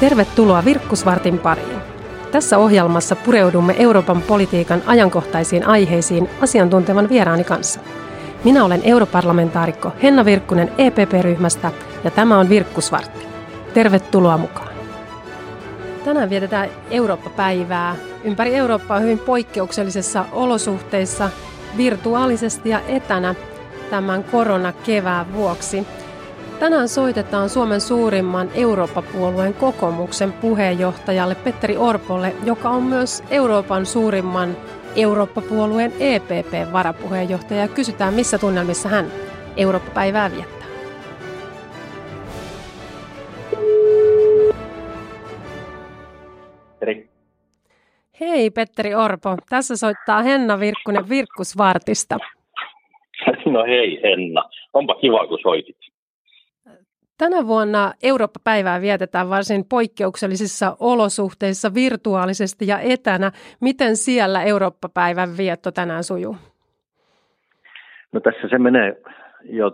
Tervetuloa Virkkusvartin pariin. Tässä ohjelmassa pureudumme Euroopan politiikan ajankohtaisiin aiheisiin asiantuntevan vieraani kanssa. Minä olen europarlamentaarikko Henna Virkkunen EPP-ryhmästä ja tämä on Virkkusvartti. Tervetuloa mukaan. Tänään vietetään Eurooppa-päivää. Ympäri Eurooppaa hyvin poikkeuksellisissa olosuhteissa, virtuaalisesti ja etänä tämän koronakevään vuoksi – Tänään soitetaan Suomen suurimman Eurooppa-puolueen kokoomuksen puheenjohtajalle Petteri Orpolle, joka on myös Euroopan suurimman Eurooppa-puolueen EPP-varapuheenjohtaja. Kysytään, missä tunnelmissa hän Eurooppa-päivää viettää. Petteri. Hei Petteri Orpo, tässä soittaa Henna Virkkunen Virkkusvartista. No hei Henna, onpa kiva kun soitit. Tänä vuonna Eurooppa-päivää vietetään varsin poikkeuksellisissa olosuhteissa virtuaalisesti ja etänä. Miten siellä Eurooppa-päivän vietto tänään sujuu? No tässä se menee jo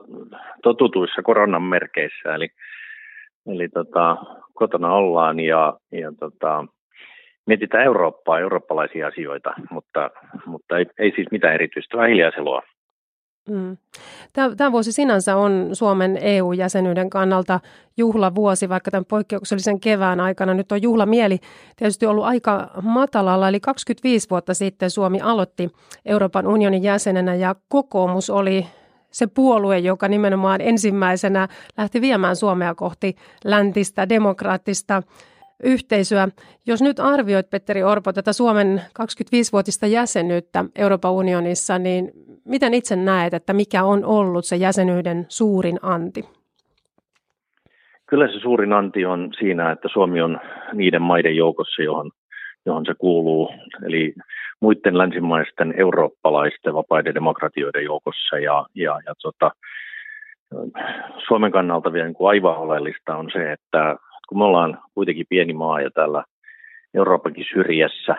totutuissa koronan merkeissä, eli, eli tota, kotona ollaan ja, ja tota, mietitään Eurooppaa, eurooppalaisia asioita, mutta, mutta ei, ei siis mitään erityistä, vähän hiljaisella. Mm. Tämä vuosi sinänsä on Suomen EU-jäsenyyden kannalta juhlavuosi, vaikka tämän poikkeuksellisen kevään aikana nyt on juhlamieli tietysti ollut aika matalalla. Eli 25 vuotta sitten Suomi aloitti Euroopan unionin jäsenenä ja kokoomus oli se puolue, joka nimenomaan ensimmäisenä lähti viemään Suomea kohti läntistä demokraattista yhteisöä. Jos nyt arvioit, Petteri Orpo, tätä Suomen 25-vuotista jäsenyyttä Euroopan unionissa, niin miten itse näet, että mikä on ollut se jäsenyyden suurin anti? Kyllä se suurin anti on siinä, että Suomi on niiden maiden joukossa, johon, johon se kuuluu, eli muiden länsimaisten eurooppalaisten vapaiden demokratioiden joukossa. Ja, ja, ja tota, Suomen kannalta vielä niin kuin aivan oleellista on se, että kun me ollaan kuitenkin pieni maa ja täällä Euroopankin syrjässä,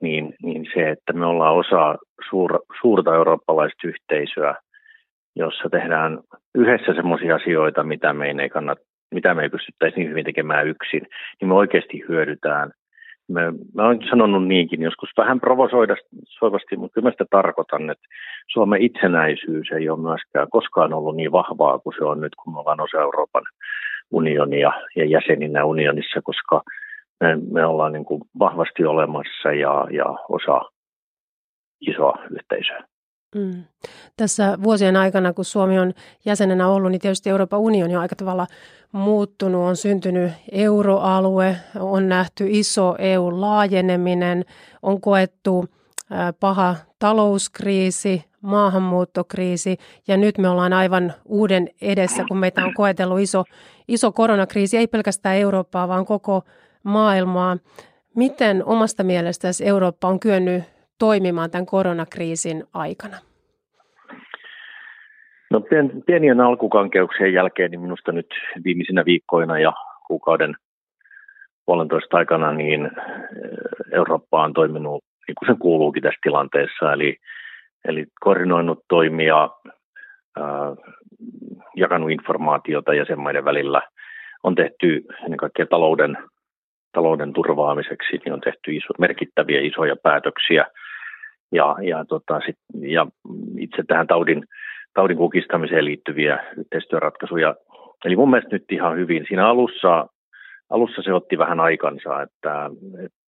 niin, niin se, että me ollaan osa suur, suurta eurooppalaista yhteisöä, jossa tehdään yhdessä semmoisia asioita, mitä me ei kannata, mitä me ei pystyttäisi niin hyvin tekemään yksin, niin me oikeasti hyödytään. Me, mä olen sanonut niinkin joskus vähän provosoivasti, mutta kyllä mä sitä tarkoitan, että Suomen itsenäisyys ei ole myöskään koskaan ollut niin vahvaa kuin se on nyt, kun me ollaan osa Euroopan unionia ja jäseninä unionissa, koska me, me ollaan niin kuin vahvasti olemassa ja, ja osa isoa yhteisöä. Mm. Tässä vuosien aikana, kun Suomi on jäsenenä ollut, niin tietysti Euroopan unioni on aika tavalla muuttunut. On syntynyt euroalue, on nähty iso EU-laajeneminen, on koettu paha talouskriisi, maahanmuuttokriisi ja nyt me ollaan aivan uuden edessä, kun meitä on koetellut iso, iso koronakriisi, ei pelkästään Eurooppaa, vaan koko maailmaa. Miten omasta mielestäsi Eurooppa on kyennyt toimimaan tämän koronakriisin aikana? No pien, pienien alkukankeuksien jälkeen, niin minusta nyt viimeisinä viikkoina ja kuukauden puolentoista aikana, niin Eurooppa on toiminut niin kuin sen kuuluukin tässä tilanteessa, eli, eli koordinoinut toimia, ää, jakanut informaatiota jäsenmaiden välillä, on tehty ennen kaikkea talouden, talouden turvaamiseksi, niin on tehty iso, merkittäviä isoja päätöksiä, ja, ja, tota, sit, ja itse tähän taudin, taudin kukistamiseen liittyviä yhteistyöratkaisuja. Eli mun mielestä nyt ihan hyvin. Siinä alussa, alussa se otti vähän aikansa, että, että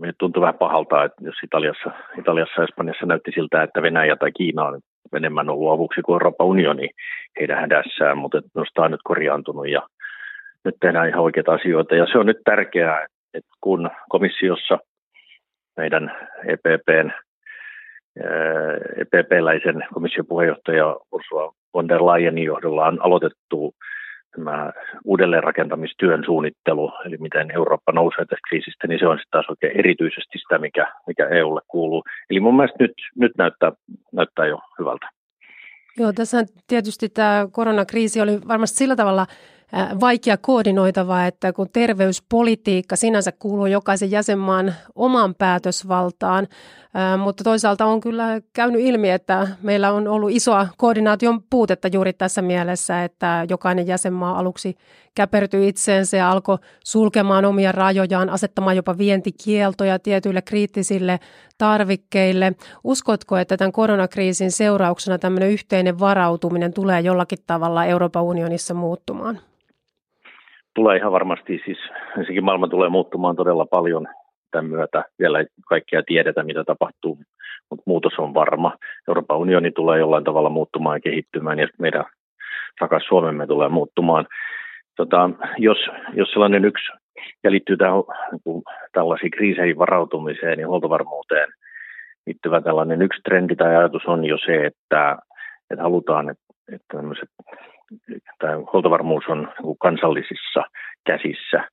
me tuntui vähän pahalta, että jos Italiassa, Italiassa ja Espanjassa näytti siltä, että Venäjä tai Kiina on enemmän ollut avuksi kuin Euroopan unioni heidän hädässään, mutta minusta on nyt korjaantunut ja nyt tehdään ihan oikeita asioita. Ja se on nyt tärkeää, että kun komissiossa meidän EPPn EPP-läisen komission puheenjohtaja Ursula von der Leyenin johdolla on aloitettu tämä uudelleenrakentamistyön suunnittelu, eli miten Eurooppa nousee tästä kriisistä, niin se on sitten taas oikein erityisesti sitä, mikä, mikä EUlle kuuluu. Eli mun mielestä nyt, nyt näyttää, näyttää jo hyvältä. Joo, tässä tietysti tämä koronakriisi oli varmasti sillä tavalla vaikea koordinoitava, että kun terveyspolitiikka sinänsä kuuluu jokaisen jäsenmaan oman päätösvaltaan, mutta toisaalta on kyllä käynyt ilmi, että meillä on ollut isoa koordinaation puutetta juuri tässä mielessä, että jokainen jäsenmaa aluksi käpertyi itseensä ja alkoi sulkemaan omia rajojaan, asettamaan jopa vientikieltoja tietyille kriittisille tarvikkeille. Uskotko, että tämän koronakriisin seurauksena tämmöinen yhteinen varautuminen tulee jollakin tavalla Euroopan unionissa muuttumaan? Tulee ihan varmasti, siis ensinnäkin maailma tulee muuttumaan todella paljon tämän myötä. Vielä kaikkea tiedetä, mitä tapahtuu, mutta muutos on varma. Euroopan unioni tulee jollain tavalla muuttumaan ja kehittymään ja meidän rakas Suomemme tulee muuttumaan. Tota, jos, jos sellainen yksi, ja liittyy tähän niin tällaisiin kriiseihin varautumiseen ja huoltovarmuuteen liittyvä tällainen yksi trendi tai ajatus on jo se, että, että halutaan, että, että tämä huoltovarmuus on niin kansallisissa käsissä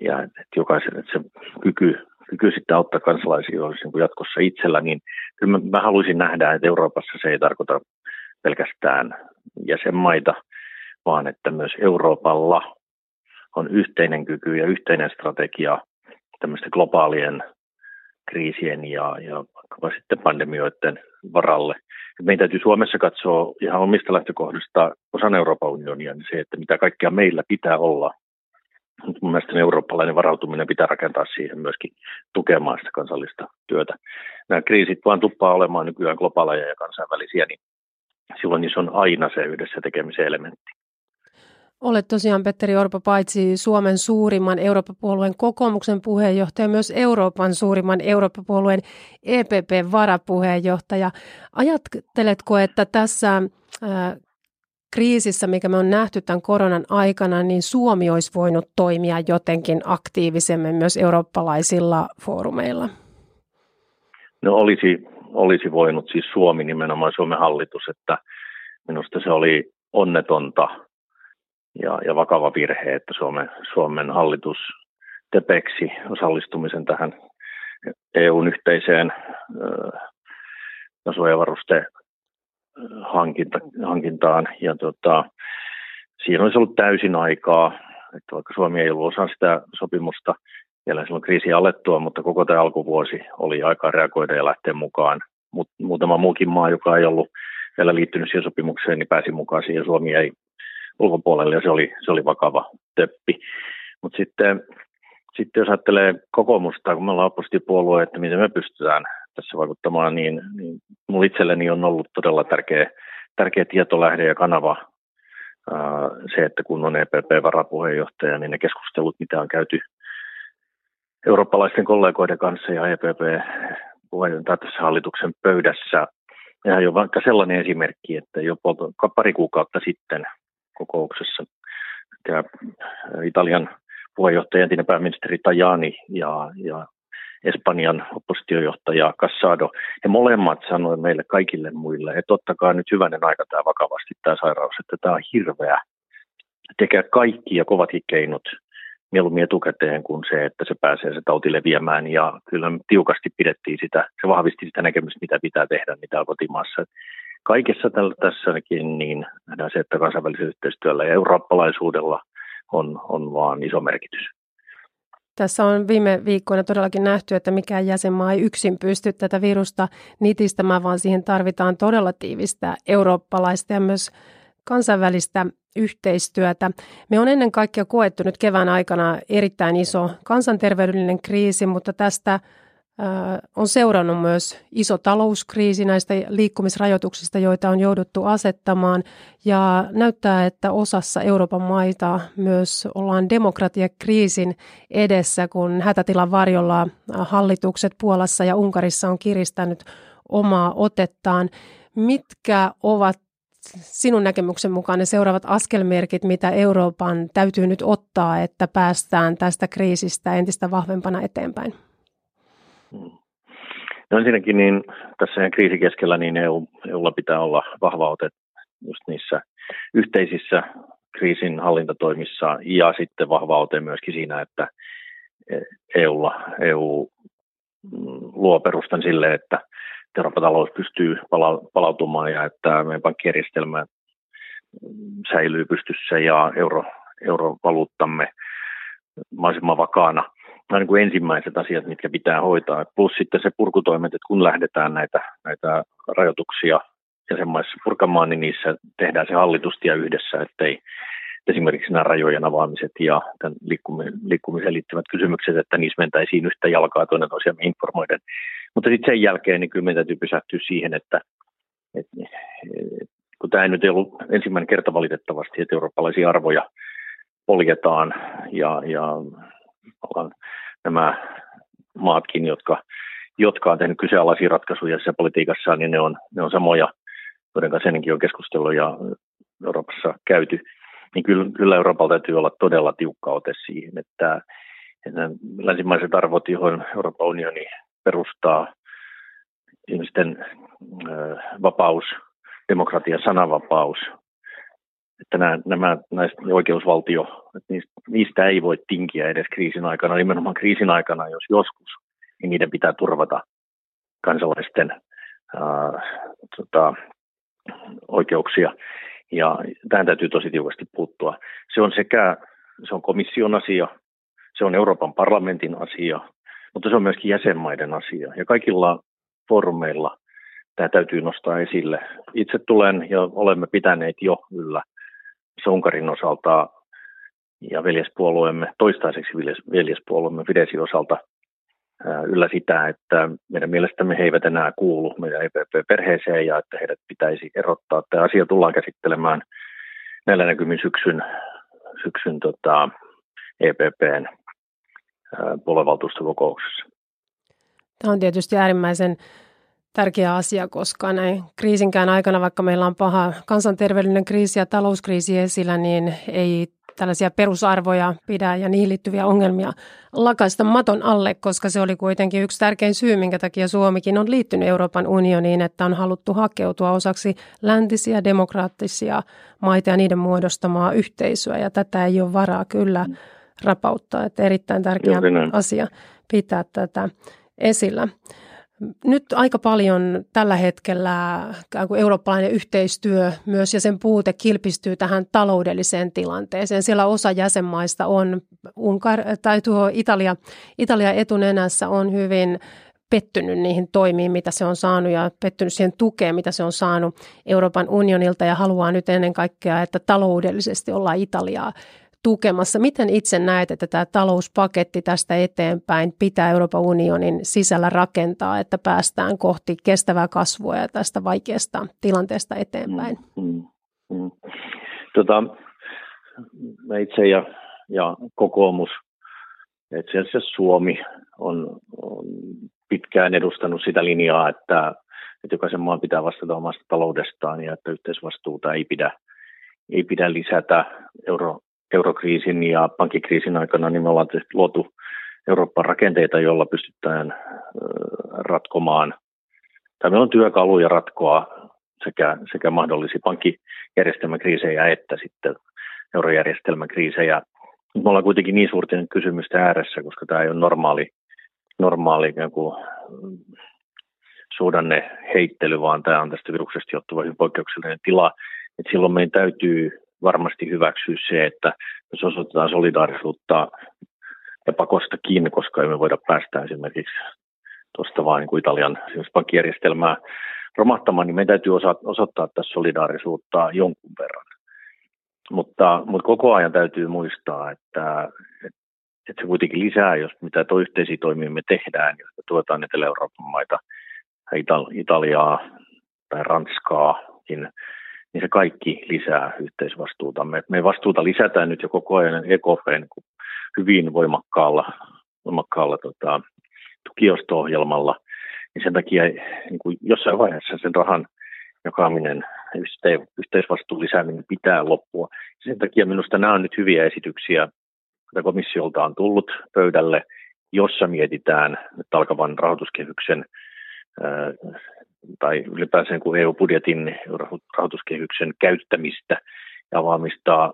ja että jokaisen, että se kyky, kyky sitten auttaa kansalaisia olisi niin jatkossa itsellä, niin kyllä mä, mä haluaisin nähdä, että Euroopassa se ei tarkoita pelkästään jäsenmaita, vaan että myös Euroopalla on yhteinen kyky ja yhteinen strategia tämmöisten globaalien kriisien ja, ja vaikkapa sitten pandemioiden varalle. Meidän täytyy Suomessa katsoa ihan omista lähtökohdista osan Euroopan unionia, niin se, että mitä kaikkea meillä pitää olla. Mutta mun mielestä eurooppalainen varautuminen pitää rakentaa siihen myöskin tukemaan sitä kansallista työtä. Nämä kriisit vaan tuppaa olemaan nykyään globaaleja ja kansainvälisiä, niin silloin niissä on aina se yhdessä tekemisen elementti. Olet tosiaan, Petteri Orpo, paitsi Suomen suurimman Eurooppa-puolueen kokoomuksen puheenjohtaja, myös Euroopan suurimman Eurooppa-puolueen EPP-varapuheenjohtaja. Ajatteletko, että tässä äh, kriisissä, mikä me on nähty tämän koronan aikana, niin Suomi olisi voinut toimia jotenkin aktiivisemmin myös eurooppalaisilla foorumeilla? No olisi, olisi voinut, siis Suomi nimenomaan, Suomen hallitus, että minusta se oli onnetonta ja, ja vakava virhe, että Suomen, Suomen hallitus tepeksi osallistumisen tähän EUn yhteiseen suojavaruste hankinta, hankintaan. Ja tota, siinä olisi ollut täysin aikaa, että vaikka Suomi ei ollut osa sitä sopimusta vielä silloin kriisi alettua, mutta koko tämä alkuvuosi oli aikaa reagoida ja lähteä mukaan. Mut, muutama muukin maa, joka ei ollut vielä liittynyt siihen sopimukseen, niin pääsi mukaan siihen. Suomi ei ulkopuolelle ja se oli, se oli vakava töppi. Mutta sitten, sitten jos ajattelee kokoomusta, kun me ollaan oppositiopuolue, että miten me pystytään tässä vaikuttamaan, niin, niin minulla itselleni on ollut todella tärkeä, tärkeä tietolähde ja kanava se, että kun on EPP-varapuheenjohtaja, niin ne keskustelut, mitä on käyty eurooppalaisten kollegoiden kanssa ja EPP-puheenjohtaja tässä hallituksen pöydässä, ja jo vaikka sellainen esimerkki, että jo pari kuukautta sitten kokouksessa. Italian puheenjohtaja, entinen pääministeri Tajani ja, ja Espanjan oppositiojohtaja Cassado, he molemmat sanoivat meille kaikille muille, että ottakaa nyt hyvänen aika tämä vakavasti tämä sairaus, että tämä on hirveä. Tekee kaikki ja kovatkin keinot mieluummin etukäteen kuin se, että se pääsee se tauti leviämään. Ja kyllä tiukasti pidettiin sitä, se vahvisti sitä näkemystä, mitä pitää tehdä, mitä kotimaassa kaikessa tässäkin niin nähdään se, että kansainvälisellä yhteistyöllä ja eurooppalaisuudella on, on vaan iso merkitys. Tässä on viime viikkoina todellakin nähty, että mikään jäsenmaa ei yksin pysty tätä virusta nitistämään, vaan siihen tarvitaan todella tiivistä eurooppalaista ja myös kansainvälistä yhteistyötä. Me on ennen kaikkea koettu nyt kevään aikana erittäin iso kansanterveydellinen kriisi, mutta tästä on seurannut myös iso talouskriisi näistä liikkumisrajoituksista, joita on jouduttu asettamaan. Ja näyttää, että osassa Euroopan maita myös ollaan demokratiakriisin edessä, kun hätätilan varjolla hallitukset Puolassa ja Unkarissa on kiristänyt omaa otettaan. Mitkä ovat sinun näkemyksen mukaan ne seuraavat askelmerkit, mitä Euroopan täytyy nyt ottaa, että päästään tästä kriisistä entistä vahvempana eteenpäin? No ensinnäkin niin tässä kriisin keskellä niin EU, EUlla pitää olla vahva ote just niissä yhteisissä kriisin hallintatoimissa ja sitten vahva ote myöskin siinä, että EUlla, EU luo perustan sille, että Euroopan talous pystyy palautumaan ja että meidän pankkijärjestelmä säilyy pystyssä ja euro, eurovaluuttamme mahdollisimman vakaana. Nämä niin ensimmäiset asiat, mitkä pitää hoitaa. Plus sitten se purkutoimet, että kun lähdetään näitä, näitä rajoituksia jäsenmaissa purkamaan, niin niissä tehdään se hallitusti ja yhdessä, ettei esimerkiksi nämä rajojen avaamiset ja tämän liikkumiseen liittyvät kysymykset, että niissä mentäisiin yhtä jalkaa toinen tosiaan informoiden. Mutta sitten sen jälkeen niin kyllä meidän täytyy pysähtyä siihen, että, että, että kun tämä ei nyt ollut ensimmäinen kerta valitettavasti, että eurooppalaisia arvoja poljetaan ja, ja nämä maatkin, jotka, jotka on tehnyt kyseenalaisia ratkaisuja tässä politiikassa, niin ne on, ne on samoja, joiden kanssa ennenkin on keskustellut ja Euroopassa käyty. Niin kyllä, kyllä Euroopalla täytyy olla todella tiukka ote siihen, että, että länsimaiset arvot, joihin Euroopan unioni perustaa ihmisten vapaus, demokratia, sananvapaus, että nämä, nämä näistä oikeusvaltio, että niistä, ei voi tinkiä edes kriisin aikana, nimenomaan kriisin aikana, jos joskus, niin niiden pitää turvata kansalaisten ää, tota, oikeuksia. Ja tähän täytyy tosi tiukasti puuttua. Se on sekä se on komission asia, se on Euroopan parlamentin asia, mutta se on myöskin jäsenmaiden asia. Ja kaikilla foorumeilla tämä täytyy nostaa esille. Itse tulen ja olemme pitäneet jo yllä Unkarin osalta ja veljespuolueemme, toistaiseksi veljespuolueemme Fidesin osalta yllä sitä, että meidän mielestämme he eivät enää kuulu meidän EPP-perheeseen ja että heidät pitäisi erottaa. Tämä asia tullaan käsittelemään näillä näkymin syksyn, syksyn tota, EPPn puoluevaltuustokokouksessa. Tämä on tietysti äärimmäisen tärkeä asia, koska näin kriisinkään aikana, vaikka meillä on paha kansanterveydellinen kriisi ja talouskriisi esillä, niin ei tällaisia perusarvoja pidä ja niihin liittyviä ongelmia lakaista maton alle, koska se oli kuitenkin yksi tärkein syy, minkä takia Suomikin on liittynyt Euroopan unioniin, että on haluttu hakeutua osaksi läntisiä demokraattisia maita ja niiden muodostamaa yhteisöä. Ja tätä ei ole varaa kyllä rapauttaa, että erittäin tärkeä asia pitää tätä esillä. Nyt aika paljon tällä hetkellä eurooppalainen yhteistyö myös ja sen puute kilpistyy tähän taloudelliseen tilanteeseen. Siellä osa jäsenmaista on, Unkar, tai tuo Italia, Italia etunenässä on hyvin pettynyt niihin toimiin, mitä se on saanut ja pettynyt siihen tukeen, mitä se on saanut Euroopan unionilta ja haluaa nyt ennen kaikkea, että taloudellisesti ollaan Italiaa tukemassa. Miten itse näet, että tämä talouspaketti tästä eteenpäin pitää Euroopan unionin sisällä rakentaa, että päästään kohti kestävää kasvua ja tästä vaikeasta tilanteesta eteenpäin? Mm, mm, mm. Tota, mä itse ja, ja kokoomus, itse asiassa Suomi on, on pitkään edustanut sitä linjaa, että, että jokaisen maan pitää vastata omasta taloudestaan ja että yhteisvastuuta ei pidä, ei pidä lisätä. Euro, eurokriisin ja pankkikriisin aikana niin me ollaan luotu Euroopan rakenteita, joilla pystytään ratkomaan, tai meillä on työkaluja ratkoa sekä, sekä mahdollisia pankkijärjestelmäkriisejä että sitten eurojärjestelmäkriisejä. Me ollaan kuitenkin niin suurten kysymysten ääressä, koska tämä ei ole normaali, normaali kuin suhdanne heittely, vaan tämä on tästä viruksesta johtuva hyvin poikkeuksellinen tila. Et silloin meidän täytyy varmasti hyväksyä se, että jos osoitetaan solidaarisuutta ja pakostakin, koska emme voida päästä esimerkiksi tuosta vain niin kuin Italian pankkijärjestelmää romahtamaan, niin meidän täytyy osa, osoittaa tässä solidaarisuutta jonkun verran. Mutta, mutta koko ajan täytyy muistaa, että, että, se kuitenkin lisää, jos mitä tuo yhteisiä toimia me tehdään, jos me tuetaan Etelä-Euroopan maita, Italiaa tai Ranskaakin, niin se kaikki lisää yhteisvastuutamme. Me vastuuta lisätään nyt jo koko ajan EKPn hyvin voimakkaalla, voimakkaalla tota, tukiosto-ohjelmalla, niin sen takia niin kuin jossain vaiheessa sen rahan jakaminen, yhteisvastuun lisääminen pitää loppua. Sen takia minusta nämä on nyt hyviä esityksiä, mitä komissiolta on tullut pöydälle, jossa mietitään nyt alkavan rahoituskehyksen tai ylipäänsä kuin EU-budjetin rahoituskehyksen käyttämistä ja avaamista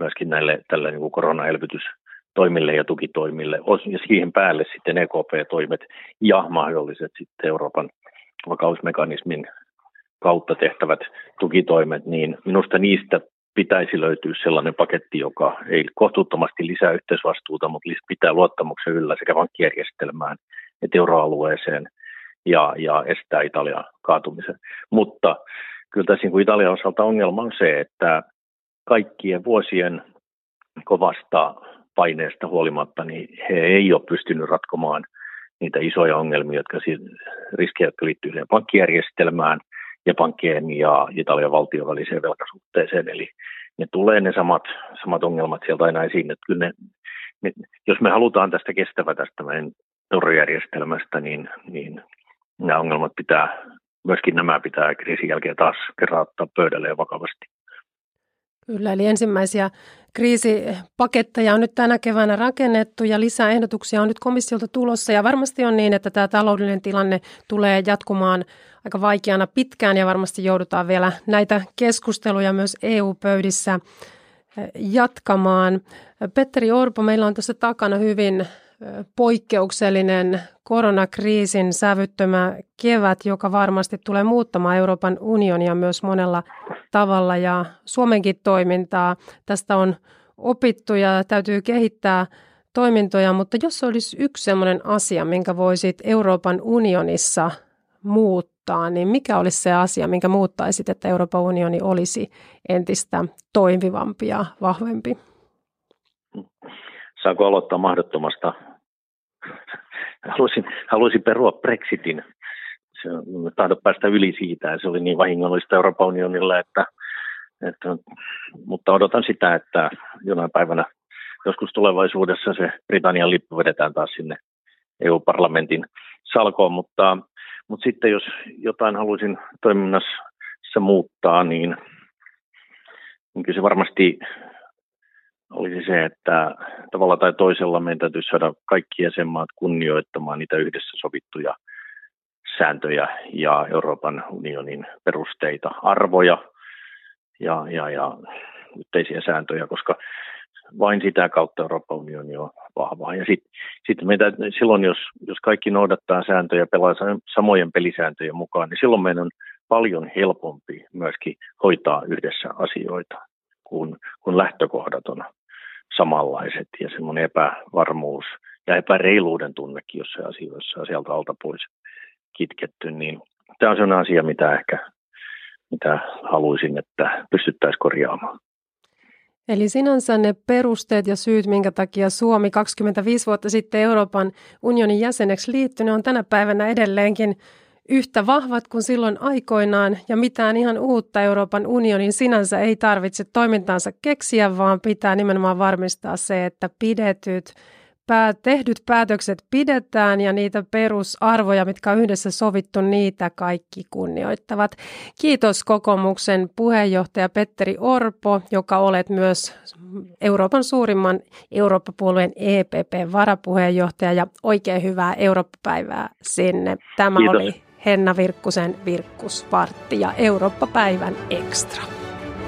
myöskin näille tällä niin kuin koronaelvytystoimille ja tukitoimille, ja siihen päälle sitten EKP-toimet ja mahdolliset sitten Euroopan vakausmekanismin kautta tehtävät tukitoimet, niin minusta niistä pitäisi löytyä sellainen paketti, joka ei kohtuuttomasti lisää yhteisvastuuta, mutta pitää luottamuksen yllä sekä pankkijärjestelmään että euroalueeseen ja, ja estää Italian kaatumisen. Mutta kyllä tässä niin kuin Italian osalta ongelma on se, että kaikkien vuosien kovasta paineesta huolimatta, niin he ei ole pystynyt ratkomaan niitä isoja ongelmia, jotka riskejä, jotka liittyy pankkijärjestelmään ja pankkien ja Italian valtion väliseen velkasuhteeseen. Eli ne tulee ne samat, samat ongelmat sieltä aina esiin. Että kyllä ne, ne, jos me halutaan tästä kestävä tästä meidän eurojärjestelmästä, niin, niin nämä ongelmat pitää, myöskin nämä pitää kriisin jälkeen taas kerran ottaa pöydälle vakavasti. Kyllä, eli ensimmäisiä kriisipaketteja on nyt tänä keväänä rakennettu ja lisää ehdotuksia on nyt komissiolta tulossa. Ja varmasti on niin, että tämä taloudellinen tilanne tulee jatkumaan aika vaikeana pitkään ja varmasti joudutaan vielä näitä keskusteluja myös EU-pöydissä jatkamaan. Petteri Orpo, meillä on tässä takana hyvin poikkeuksellinen koronakriisin sävyttömä kevät, joka varmasti tulee muuttamaan Euroopan unionia myös monella tavalla ja Suomenkin toimintaa. Tästä on opittu ja täytyy kehittää toimintoja, mutta jos olisi yksi sellainen asia, minkä voisit Euroopan unionissa muuttaa, niin mikä olisi se asia, minkä muuttaisit, että Euroopan unioni olisi entistä toimivampi ja vahvempi? Saanko aloittaa mahdottomasta? Haluaisin, haluaisin perua Brexitin. Se tahdo päästä yli siitä, se oli niin vahingollista Euroopan unionille, että, että, mutta odotan sitä, että jonain päivänä joskus tulevaisuudessa se Britannian lippu vedetään taas sinne EU-parlamentin salkoon, mutta, mutta sitten jos jotain haluaisin toiminnassa muuttaa, niin, niin kyllä se varmasti olisi se, että tavalla tai toisella meidän täytyy saada kaikki jäsenmaat kunnioittamaan niitä yhdessä sovittuja sääntöjä ja Euroopan unionin perusteita, arvoja ja, ja, ja yhteisiä sääntöjä, koska vain sitä kautta Euroopan unioni on vahvaa. Ja sitten sit meitä, silloin, jos, jos kaikki noudattaa sääntöjä pelaa samojen pelisääntöjen mukaan, niin silloin meidän on paljon helpompi myöskin hoitaa yhdessä asioita, kun, kun lähtökohdat on samanlaiset ja semmoinen epävarmuus ja epäreiluuden tunnekin se asioissa sieltä alta pois kitketty, niin tämä on sellainen asia, mitä ehkä mitä haluaisin, että pystyttäisiin korjaamaan. Eli sinänsä ne perusteet ja syyt, minkä takia Suomi 25 vuotta sitten Euroopan unionin jäseneksi liittynyt, on tänä päivänä edelleenkin yhtä vahvat kuin silloin aikoinaan ja mitään ihan uutta Euroopan unionin sinänsä ei tarvitse toimintaansa keksiä, vaan pitää nimenomaan varmistaa se, että pidetyt tehdyt päätökset pidetään ja niitä perusarvoja, mitkä on yhdessä sovittu, niitä kaikki kunnioittavat. Kiitos kokoomuksen puheenjohtaja Petteri Orpo, joka olet myös Euroopan suurimman Eurooppa-puolueen EPP-varapuheenjohtaja ja oikein hyvää Eurooppa-päivää sinne. Tämä Kiitos. oli Henna Virkkusen Virkkuspartti ja Eurooppa-päivän Extra.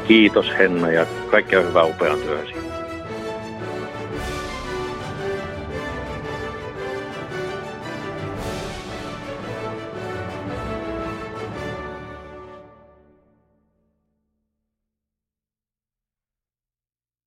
Kiitos Henna ja kaikkea hyvää upean työhön